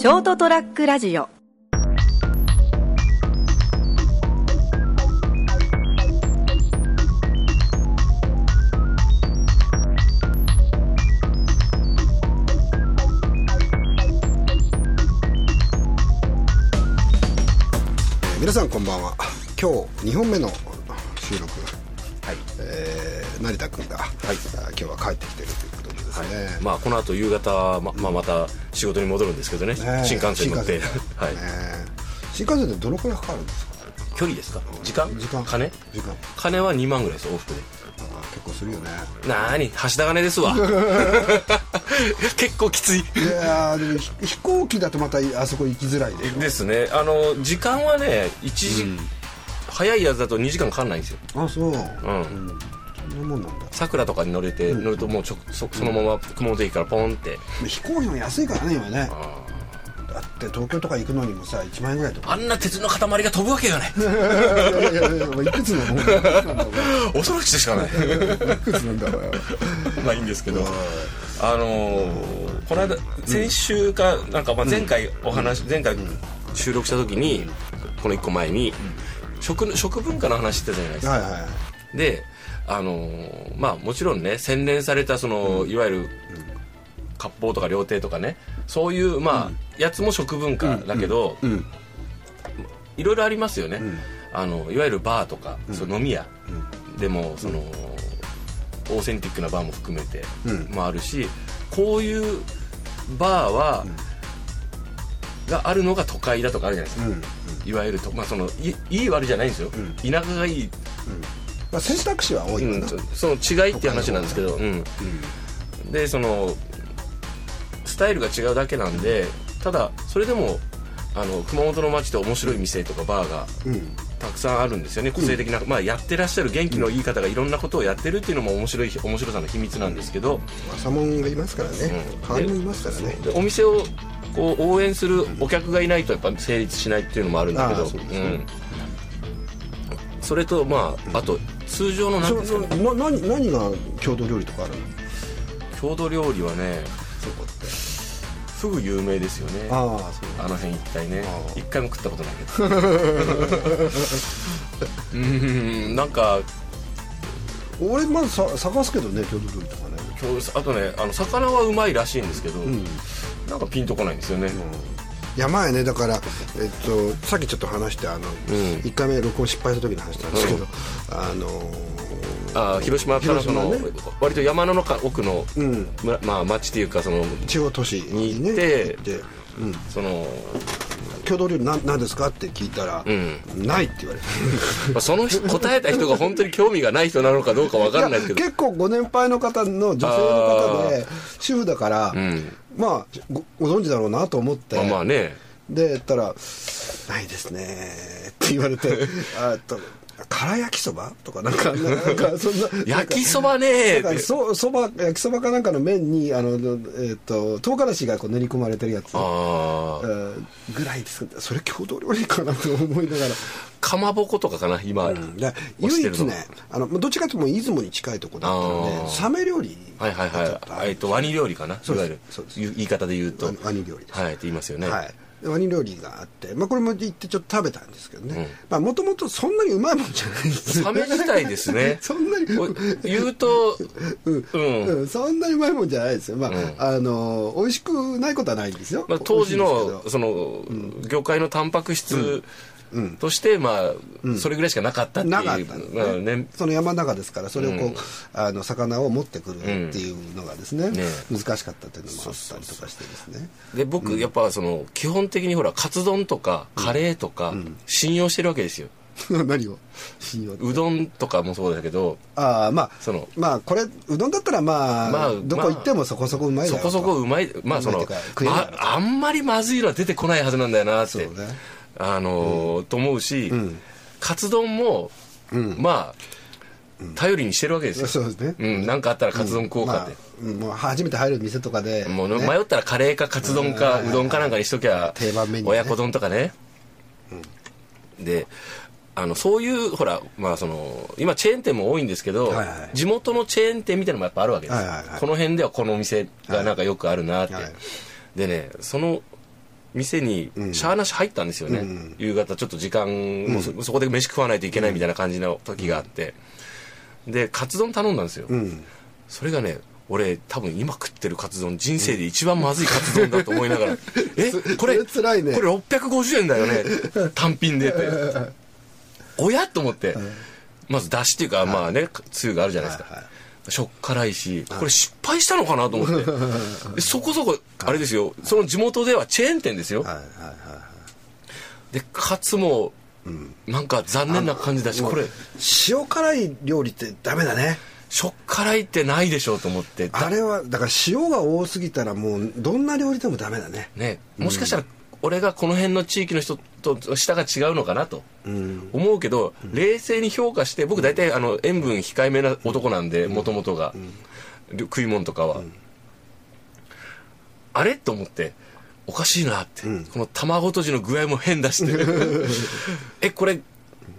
ショートトラックラジオ。皆さんこんばんは。今日2本目の収録、はい。えー、成田君が、はい、今日は帰ってきてるというでですね、はい、まあ、この後夕方、ままあ、また仕事に戻るんですけどね、ね新幹線乗って、はい、新幹線でどのくらいかかるんですか？距離ですか？時間？時間。金？時間。金は2万ぐらいです往復で。結構するよね。なに？橋田金ですわ。結構きつい。いやでも飛行機だとまたあそこ行きづらいでですね。あの時間はね1時、うん、早いやつだと2時間かかんないんですよ。あそう。うん、うんさくらとかに乗れて、乗るともうちょそそのまま熊本駅からポンって。飛行機も安いからね今ね。だって東京とか行くのにもさ1万円ぐらいとか。あんな鉄の塊が飛ぶわけがない。いやいやいやいくつの恐ろしいしかない。いくつなんだろうまあいいんですけど。あのー、この間先週かなんかまあ前回お話、前回収録した時にこの1個前に食食文化の話してたじゃないですか、はいはい、であのー、まあもちろんね洗練されたその、いわゆる割烹とか料亭とかねそういうまあ、やつも食文化だけど、いろいろありますよね、あのいわゆるバーとか、その飲み屋でもその、オーセンティックなバーも含めてもあるし、こういうバーは、があるのが都会だとかあるじゃないですか、いわゆると、まあ、そのいいい悪いじゃないんですよ、田舎がいい、まあ、選択肢は多いかな、その違いっていう話なんですけど、うん。でそのスタイルが違うだけなんでただそれでもあの熊本の街って面白い店とかバーがたくさんあるんですよね、個性的な、まあ、やってらっしゃる元気のいい方がいろんなことをやってるっていうのも面白い面白さの秘密なんですけど朝もんがいますからね、うん、代わりもいますからね。お店をこう応援するお客がいないとやっぱ成立しないっていうのもあるんだけど、うん。それとまああと通常の何ですか、ね、な何何が郷土料理とかあるの？郷土料理はねそこって。フグ有名ですよね。ああの辺一帯ね。一回も食ったことないけど うんなんか俺まずさ探すけどね郷土料理とかね。あとねあの魚はうまいらしいんですけど、うん、なんかピンとこないんですよね、うん山やね。だから、えっと、さっきちょっと話してあの、うん、1回目録音失敗した時の話なんですけど、うん、あのー、あ広島からその、ね、割と山の中奥の、うん、まあ、町っていうかその中央都市に行って、ね、うん、その郷土料理何ですか？って聞いたら、うん、ないって言われて。その答えた人が本当に興味がない人なのかどうか分からないけど。結構ご年配の方の女性の方で主婦だから、うん、まあごご存知だろうなと思って。まあね。で言ったら「ないですね」って言われて あと辛焼きそばとかなんか なんかそんな焼きそばねそそば焼きそばかなんかの麺にあの、えーと、唐辛子がこう練り込まれてるやつ。あ、ぐらいです。それ郷土料理かなと思いながら。かまぼことかかな今、うん、唯一ねあのどっちかというと出雲に近いところだったのでサメ料理はいはいはいえっとワニ料理かな？いわゆる言い方で言うと。ワニ料理はいって言いますよね。はいワニ料理があって、まあ、これも行ってちょっと食べたんですけどね。もともとそんなにうまいもんじゃない。ですサメ自体ですね。そんなに言うと、うん、うん、そんなにうまいもんじゃないですよ。まあ、うん、あの美味しくないことはないんですよ、まあ、当時のその、魚介のタンパク質、として、まあ、それぐらいしかなかったっていう、なかったまあね、その山の中ですからそれをこう、あの魚を持ってくるっていうのがですね,、難しかったっていうのもあったりとかしてですね。で僕、やっぱその基本的にほらカツ丼とかカレーとか信用してるわけですよ、何を？うどんとかもそうだけどああまあそのまあこれうどんだったらまあ、まあ、どこ行ってもそこそこうまいそこそこうまいまあそのまあんまりまずいのは出てこないはずなんだよなって。そうねあのー、と思うし、カツ丼も、まあ頼りにしてるわけですよ。そうですね。うん。何かあったらカツ丼食おうかって、もう初めて入る店とかで、もう迷ったらカレーかカツ丼かうどんかなんかにしときゃ定番メニュー、親子丼とかね、であのそういうほらまあその今チェーン店も多いんですけど、はいはい、地元のチェーン店みたいなのもやっぱあるわけです、はいはいはい、この辺ではこのお店がなんかよくあるなって、はいはい、でねその店にしゃーなし入ったんですよね、うん、夕方ちょっと時間、もうそこで飯食わないといけないみたいな感じの時があって、でカツ丼頼んだんですよ、それがね俺多分今食ってるカツ丼人生で一番まずいカツ丼だと思いながら えこれこれ,、ね、これ650円だよね。単品でって。おや？と思って、まずだしっていうか、まあねつゆがあるじゃないですか、しょっ辛いしこれ失敗したのかなと思って。そこそこあれですよ。その地元ではチェーン店ですよ、でカツもなんか残念な感じだしこれ。塩辛い料理ってダメだね。しょっ辛いってないでしょうと思って。あれはだから塩が多すぎたらもうどんな料理でもダメだね。ね。もしかしたら俺がこの辺の地域の人と舌が違うのかなと思うけど、うん、冷静に評価して僕大体あの塩分控えめな男なんでもともとが、うん、食い物とかは、うん、あれ？と思っておかしいなって、この卵とじの具合も変だして。えこれ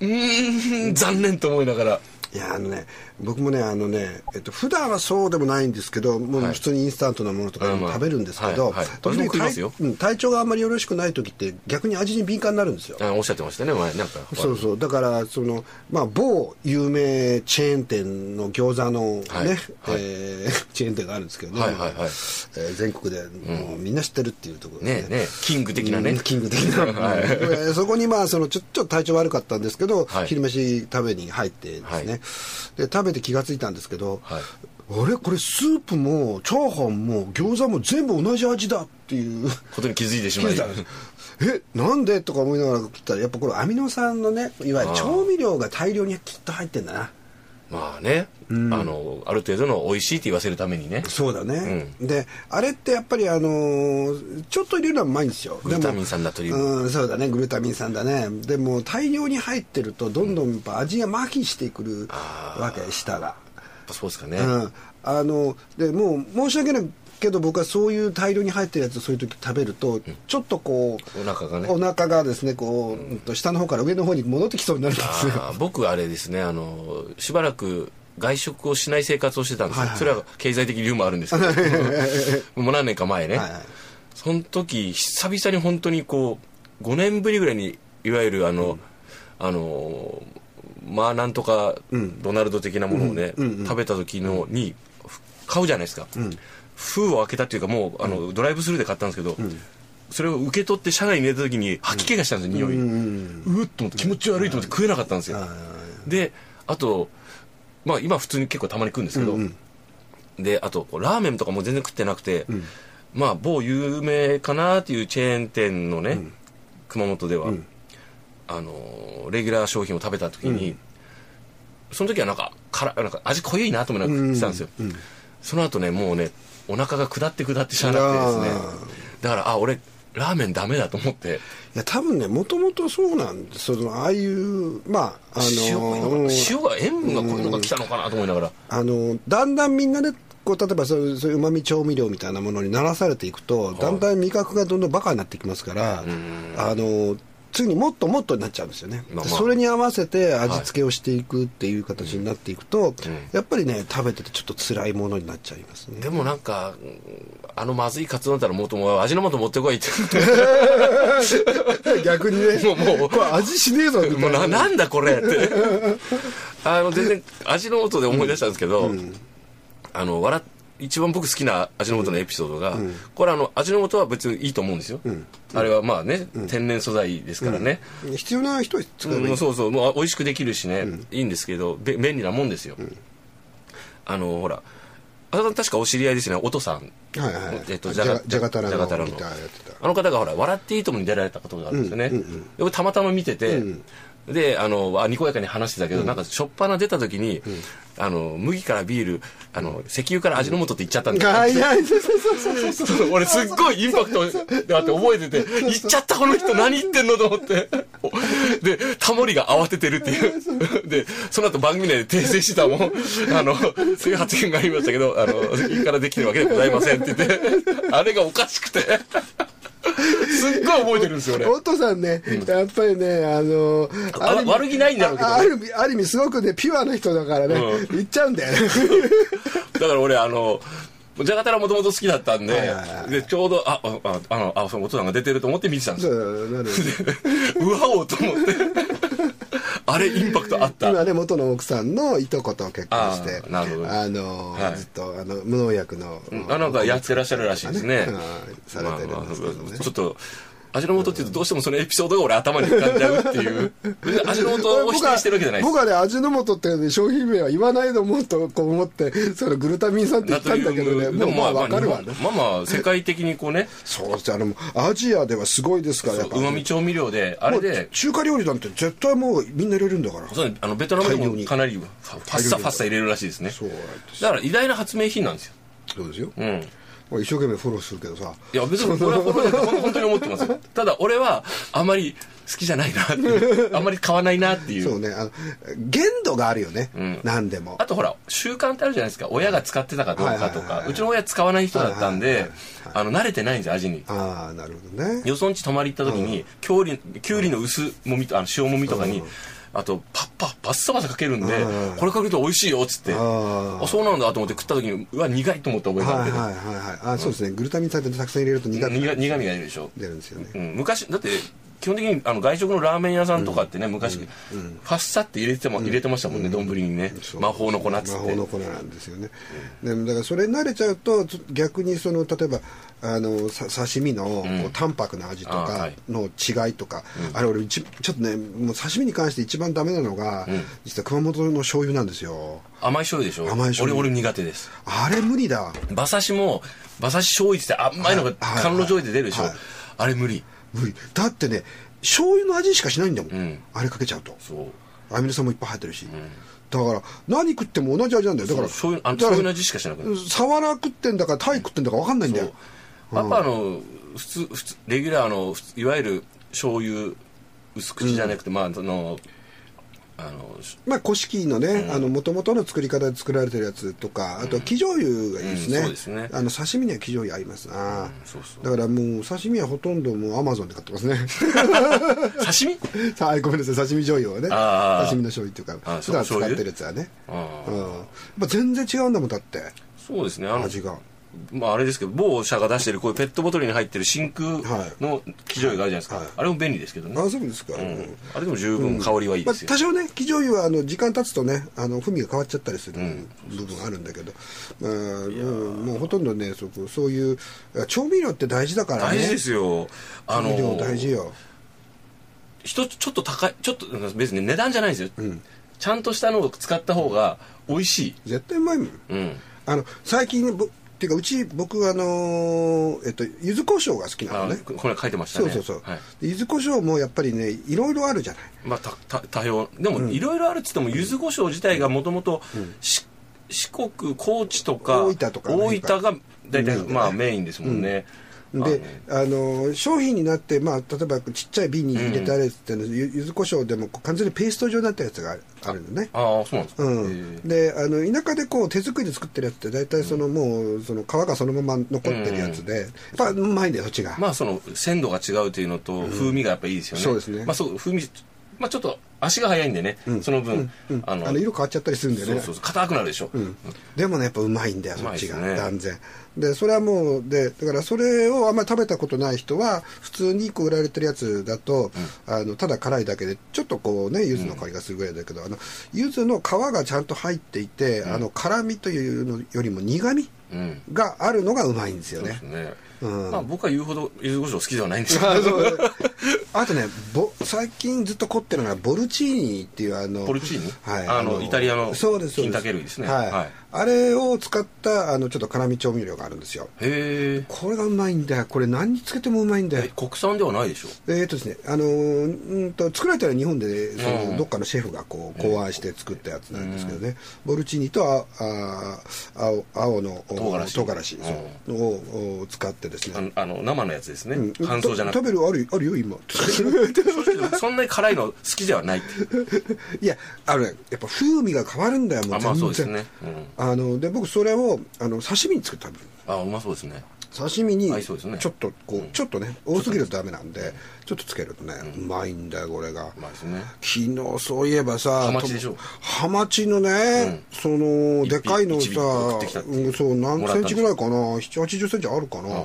うん残念と思いながらいやあのね僕もねあのね、えっと普段はそうでもないんですけどもう普通にインスタントなものとかも食べるんですけど、時々体体調があんまりよろしくない時って逆に味に敏感になるんですよ。あおっしゃってましたね前なんか。そうそう。だからそのまあ某有名チェーン店の餃子のね、はえー、チェーン店があるんですけどね、はいはいはい。えー、全国でもうみんな知ってるっていうところで、ね、ねねキング的なね、キング的な、はい、そこにまあそのちょっと体調悪かったんですけど、はい、昼飯食べに入ってですね、で食べて気が付いたんですけど、はい、あれ？これスープもチャーハンも餃子も全部同じ味だっていう。ことに気づいてしまい。えなんで？とか思いながら食ったらやっぱこれアミノ酸のねいわゆる調味料が大量にきっと入ってんだなまあね、うん、あのある程度の美味しいって言わせるためにね。そうだね、うん、であれってやっぱりあのー、ちょっと入れるのはうまいんですよ。グルタミン酸だという。うんそうだね。グルタミン酸だね。でも大量に入ってるとどんどんやっぱ味が麻痺してくるわけ舌が。そうですかね、うん、あのでもう申し訳ないけど僕はそういう大量に入ってるやつそういう時食べると、ちょっとこうお腹がね。お腹がですねこう、下の方から上の方に戻ってきそうになるんですよ。僕あれですねあのしばらく外食をしない生活をしてたんですよ、はいはい、それは経済的理由もあるんですけど。もう何年か前ね、はいはい、その時久々に本当にこう5年ぶりぐらいにいわゆるあの、うん、あのまあなんとかドナルド的なものをね、うんうんうん、食べた時のに買うじゃないですか、封を開けたっていうかもうあの、ドライブスルーで買ったんですけど、それを受け取って車内に入れた時に吐き気がしたんですよ、匂い、うっと思って気持ち悪いと思って食えなかったんですよ、であとまあ今普通に結構たまに食うんですけど、であとラーメンとかも全然食ってなくて、うん、まあ某有名かなっていうチェーン店のね、うん、熊本では、うん、あのレギュラー商品を食べた時に、その時はなんかからなんか味濃いなと思いながら食ってたんですよ、その後ねもうねお腹が下って下ってしゃあなくてですね。だからあ俺ラーメンダメだと思って。いや多分ねもともとそうなんです。そのああいうまああの塩が塩分がこういうのが来たのかなと思いながら、あのだんだんみんなでこう例えばそういううまみ調味料みたいなものにならされていくと、だんだん味覚がどんどんバカになってきますから、あの次にもっともっとになっちゃうんですよね、まあまあ、それに合わせて味付けをしていくっていう形になっていくと、はい、やっぱりね食べててちょっと辛いものになっちゃいますね。でもなんかあのまずいカツ丼だったらもっとも味の素持ってこいって。逆にね。もうもう。これ味しねえぞみもうななんだこれって。あの全然味の素で思い出したんですけど、うん。うん、あの笑って一番僕好きな味の素のエピソードが、うん、これあの味の素は別にいいと思うんですよ、うん、あれはまあね、うん、天然素材ですからね、必要な人使えばい。い、そうそう。もう美味しくできるしね、いいんですけど便利なもんですよ、あのほらあなた確かお知り合いですね。おとさん、はいはいえっと、じゃがじゃがたらのあの方がほら「笑っていいとも」に出られたことがあるんですよね、よくたまたま見てて、であのあにこやかに話してたけど、うん、なんかしょっぱな出た時に、うん、あの麦からビールあの石油から味の素って言っちゃったんだよ、うん、俺すっごいインパクトがあって覚えてて言っちゃったこの人何言ってんのと思って。でタモリが慌ててるっていう。でその後番組内で訂正したもん。あのそういう発言がありましたけどあの石油からできてるわけでございませんって言って。あれがおかしくて すっごい覚えてるんですよね。お父さんね、やっぱりね、あの、あ悪気ないんだろうけど、ね、あるある意味すごくね、ピュアな人だからね、言っちゃうんだよね。だから俺、あの、じゃがたらもともと好きだったんで,、でちょうどああああのあそのお父さんが出てると思って見てたんですそようわお と思ってあれインパクトあった？今ね元の奥さんのいとこと結婚してあの、はい。ずっとあの無農薬の、あなんかやってらっしゃるらしいですね。うんされてるんですけどね、まあまあちょっと味の素っていうとどうしてもそのエピソードが俺頭に浮かんじゃうっていう。味の素を否定してるわけじゃないです。僕はね味の素って、ね、商品名は言わないと思うとこう思ってそれグルタミン酸って言ったんだけどねもうまあ分かるわね。まあまあ世界的にこうね。そうですあのアジアではすごいですからやっぱ。うまみ調味料であれで。中華料理なんて絶対もうみんな入れるんだから。そうあのベトナムでもかなりファッサファッサ入れるらしいですね。そうだから偉大な発明品なんですよ。そうですよ、うん。まあ一生懸命フォローするけどさ。いや別に俺はフォローだ 本当に思ってますよ。ただ俺はあまり好きじゃないなっていう あんまり買わないなっていう。そうねあの限度があるよね、ん。何でも。あとほら習慣ってあるじゃないですか。親が使ってたかどうかとかうちの親使わない人だったんで慣れてないんですよ味に。ああなるほどね。よそんち泊まり行った時にきゅうりきゅうりの薄もみとあの塩もみとかにあとパッパバッサバサかけるんでうん。これかけると美味しいよっつって。ああそうなんだと思って食った時にうわ苦いと思った覚えがあるけどはいはい。はいはいあそうですね。グルタミン酸ってたくさん入れると苦み苦苦味が出るでしょ。出るんですよね。うん、昔だって基本的にあの外食のラーメン屋さんとかってね、昔、ファッサって入れても、入れてましたもんね丼、にね。魔法の粉っつって。魔法の粉なんですよね。でもだからそれに慣れちゃうと逆にその例えばあのさ刺身のこう淡白な味とかの違いとか、あれ俺一ちょっとねもう刺身に関して一番ダメなのが、実は熊本の醤油なんですよ。甘い醤油でしょ？甘い醤油。俺俺苦手です。あれ無理だ。馬刺しも馬刺し醤油って甘いのがはい。甘露醤油で出るでしょ、はい。あれ無理無理。だってね醤油の味しかしないんだもん、ん。あれかけちゃうと。アミノ酸もいっぱい入ってるし、だから何食っても同じ味なんだよ。だからそう醤油あのだの味しかしなくなる。サワラ食ってんだかタイ食ってんだか分かんないんだよ。やっぱあの普通普通レギュラーのいわゆる醤油薄口じゃなくて、まあそのあのまあ古式のねもともとの作り方で作られてるやつとかあと生醤油がいいですね,、うんそうですね。あの刺身には生醤油合います。な、そうそう。だからもう刺身はほとんどもうアマゾンで買ってますね。刺身？さあごめんなさい。刺身醤油をね。刺身の醤油っていうかあ普段使ってるやつはね。あうん。やっぱ全然違うんだもんだって。そうですね。あの味がまああれですけど某社が出してるこういうペットボトルに入ってる真空はい。の生醤油があるじゃないですか、はい。あれも便利ですけどね、あそうですか、うん。あれでも十分香りはいいまあですよ、多少ね生醤油はあの時間経つとねあの風味が変わっちゃったりする部分あるんだけど、まあうんもうほとんどねそこそういう調味料って大事だからね。大事ですよ。あの調味料大事よ。一つちょっと高いちょっと別に値段じゃないですよ、ちゃんとしたのを使った方が美味しい。絶対うまいもん。うん。あの最近ぼっていうかうち僕あのえっと柚子胡椒が好きなあのね。これ書いてましたね。そうそうそう、はい。で柚子胡椒もやっぱりねいろいろあるじゃない。まあ、たた多様。でもいろいろあるっつっても柚子胡椒自体がもともとし四国高知とか大分とかね。大分が大体まあメインですもんね、であの商品になって、まあ、例えばちっちゃい瓶に入れてあるやつっていうのゆ柚子胡椒でも完全にペースト状になったやつがあるのね。あああそうなんですか、うへん、えであの田舎でこう手作りで作ってるやつって大体そのもうその皮がそのまま残ってるやつで、やっぱうまいんだよそっちが、まあその鮮度が違うというのと風味がやっぱいいですよね、そうですね。まあそう風味まあちょっと足が早いんでね、その分、ああのの色変わっちゃったりするんだよね。そうそうそう。硬くなるでしょ、うん。でもねやっぱうまいんだようそっちが、断然。でそれはもうでだからそれをあんまり食べたことない人は普通にこう売られてるやつだと、あのただ辛いだけでちょっとこうね柚子の香りがするぐらいだけど、あの柚子の皮がちゃんと入っていて、あの辛みというのよりも苦みうん。があるのがうまいんですよね。そうですね、うん。まあ僕は言うほど柚子胡椒好きではないんですけどあとねボ最近ずっと凝ってるのがボルチーニっていうあのポルチーニ？はい、あのイタリアのそうですそう金茸類ですね。はい、はい。あれを使ったあのちょっと辛味調味料があるんですよ。へえ。これがうまいんだよ。これ何につけてもうまいんだよ。え国産ではないでしょ？えーとですね、あのーうんと作られたのは日本でその、うんどっかのシェフがこう考案して作ったやつなんですけどね、ボルチーニとああ青青のお唐辛子。唐辛子そうをお使ってですね、あの生のやつですね、うん。乾燥じゃなくて。食べるあるあるよ今 そんなに辛いの好きではない いやあのねやっぱ風味が変わるんだよもう全然あまあそうですね、うん、あので僕それをあの刺身に作って食べるあうまそうですね。刺身にちょっとこう、ちょっとね多すぎるとダメなんでちょっとつけるとね、うまいんだよこれが。うまいですね。昨日そういえばさハマチでしょ。とハマチのね、そのでかいのさそう何センチぐらいかな？7 8 0センチあるかな、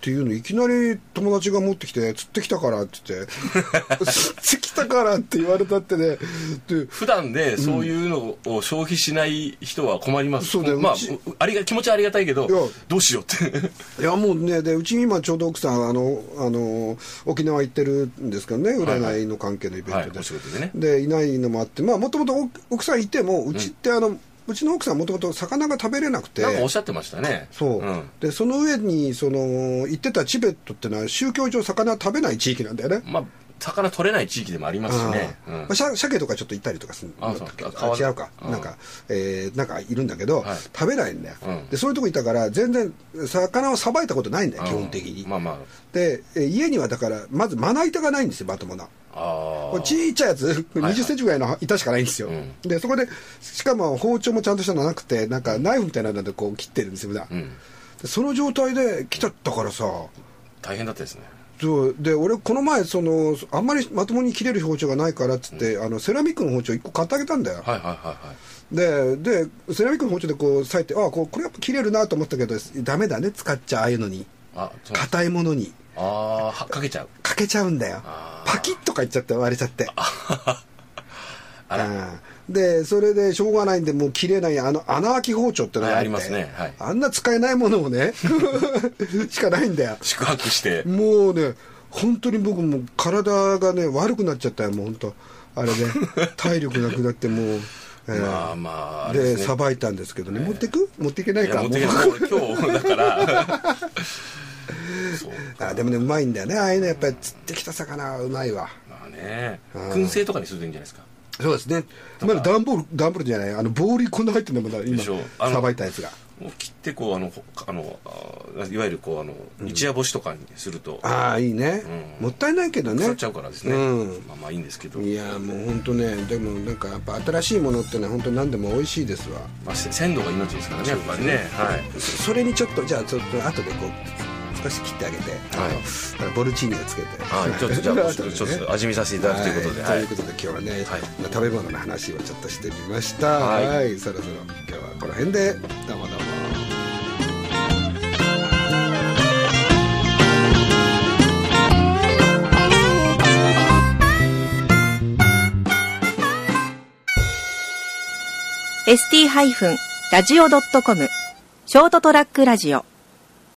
っていうのいきなり友達が持ってきて釣ってきたからって言って 釣ってきたからって言われたってねで普段でそういうのを消費しない人は困ります、そうだよまあありが気持ちはありがたいけどどうしようって。いやもうねでうち今ちょうど奥さんあのあの沖縄行ってるんですけどね占いの関係のイベントで、はいお仕事でね。でいないのもあってまあもともと奥さんいてもうちってあの、うちの奥さんもともと魚が食べれなくて。なんかおっしゃってましたね。そう、ん。でその上にその行ってたチベットってのは宗教上魚食べない地域なんだよね。まあ魚取れない地域でもありますしね、うん。あーまあ、鮭鮭とかちょっと行ったりとかするああ違うか、うん。なんか、えーなんかいるんだけど、はい。食べないんだよ、うん。でそういうとこいたから全然魚をさばいたことないんだよ、基本的に、まあまあ。でえー家にはだからまずまな板がないんですよまともな。あこれちっちゃいやつ？2はい0センチぐらいの板しかないんですよ、うん。でそこでしかも包丁もちゃんとしたのなくてなんかナイフみたいなのでこう切ってるんですよ普段、うん。でその状態で来ちゃったからさ。大変だったですね。そう。で俺この前そのあんまりまともに切れる包丁がないからっつって、あのセラミックの包丁1個買ってあげたんだよ、はいはいはいはい。ででセラミックの包丁でこう裂いてあこうこれやっぱ切れるなと思ったけどダメだね使っちゃうああいうのに。硬いものにあーはかけちゃう。かけちゃうんだよ。あー。パキッとかいっちゃって割れちゃって。あら。うん。でそれでしょうがないんでもう切れないあの穴開き包丁ってのがあって、はいありますね。はい。あんな使えないものをね しかないんだよ。宿泊して。もうね本当に僕もう体がね悪くなっちゃったよもう本当。あれで 体力なくなってもう、えー。まあまあでね。さばいたんですけどね、持ってく？持っていけないかもう今日だから あでもねうまいんだよね。ああいうのやっぱり釣ってきた魚はうまいわ。まあね。うん燻製とかにするといいんじゃないですか。そうですね。まだ段ボール段ボールじゃない。あのボールにこんな入ってるんだもん。今さばいたやつが。もう切ってこうあのほあのあいわゆるこうあの一夜干しとかにすると。ああいいね、うん。もったいないけどね。腐っちゃうからですね、うん。まあまあいいんですけど、いやもう本当ね。でもなんかやっぱ新しいものってのは本当何でも美味しいですわ。まあ、せ鮮度が命ですからねやっぱりね。はい。そそれにちょっとじゃあちょっと後でこう少し切ってあげて、あのはい。あのボルチーニをつけて。はいちょっとじゃあ ちょっと味見させていただくということで、ははい。いということで今日はね、はい食べ物の話をちょっとしてみました。は、はい。いそろそろ今日はこの辺で。どうもどうも。ST-radio.com ショートトラックラジオ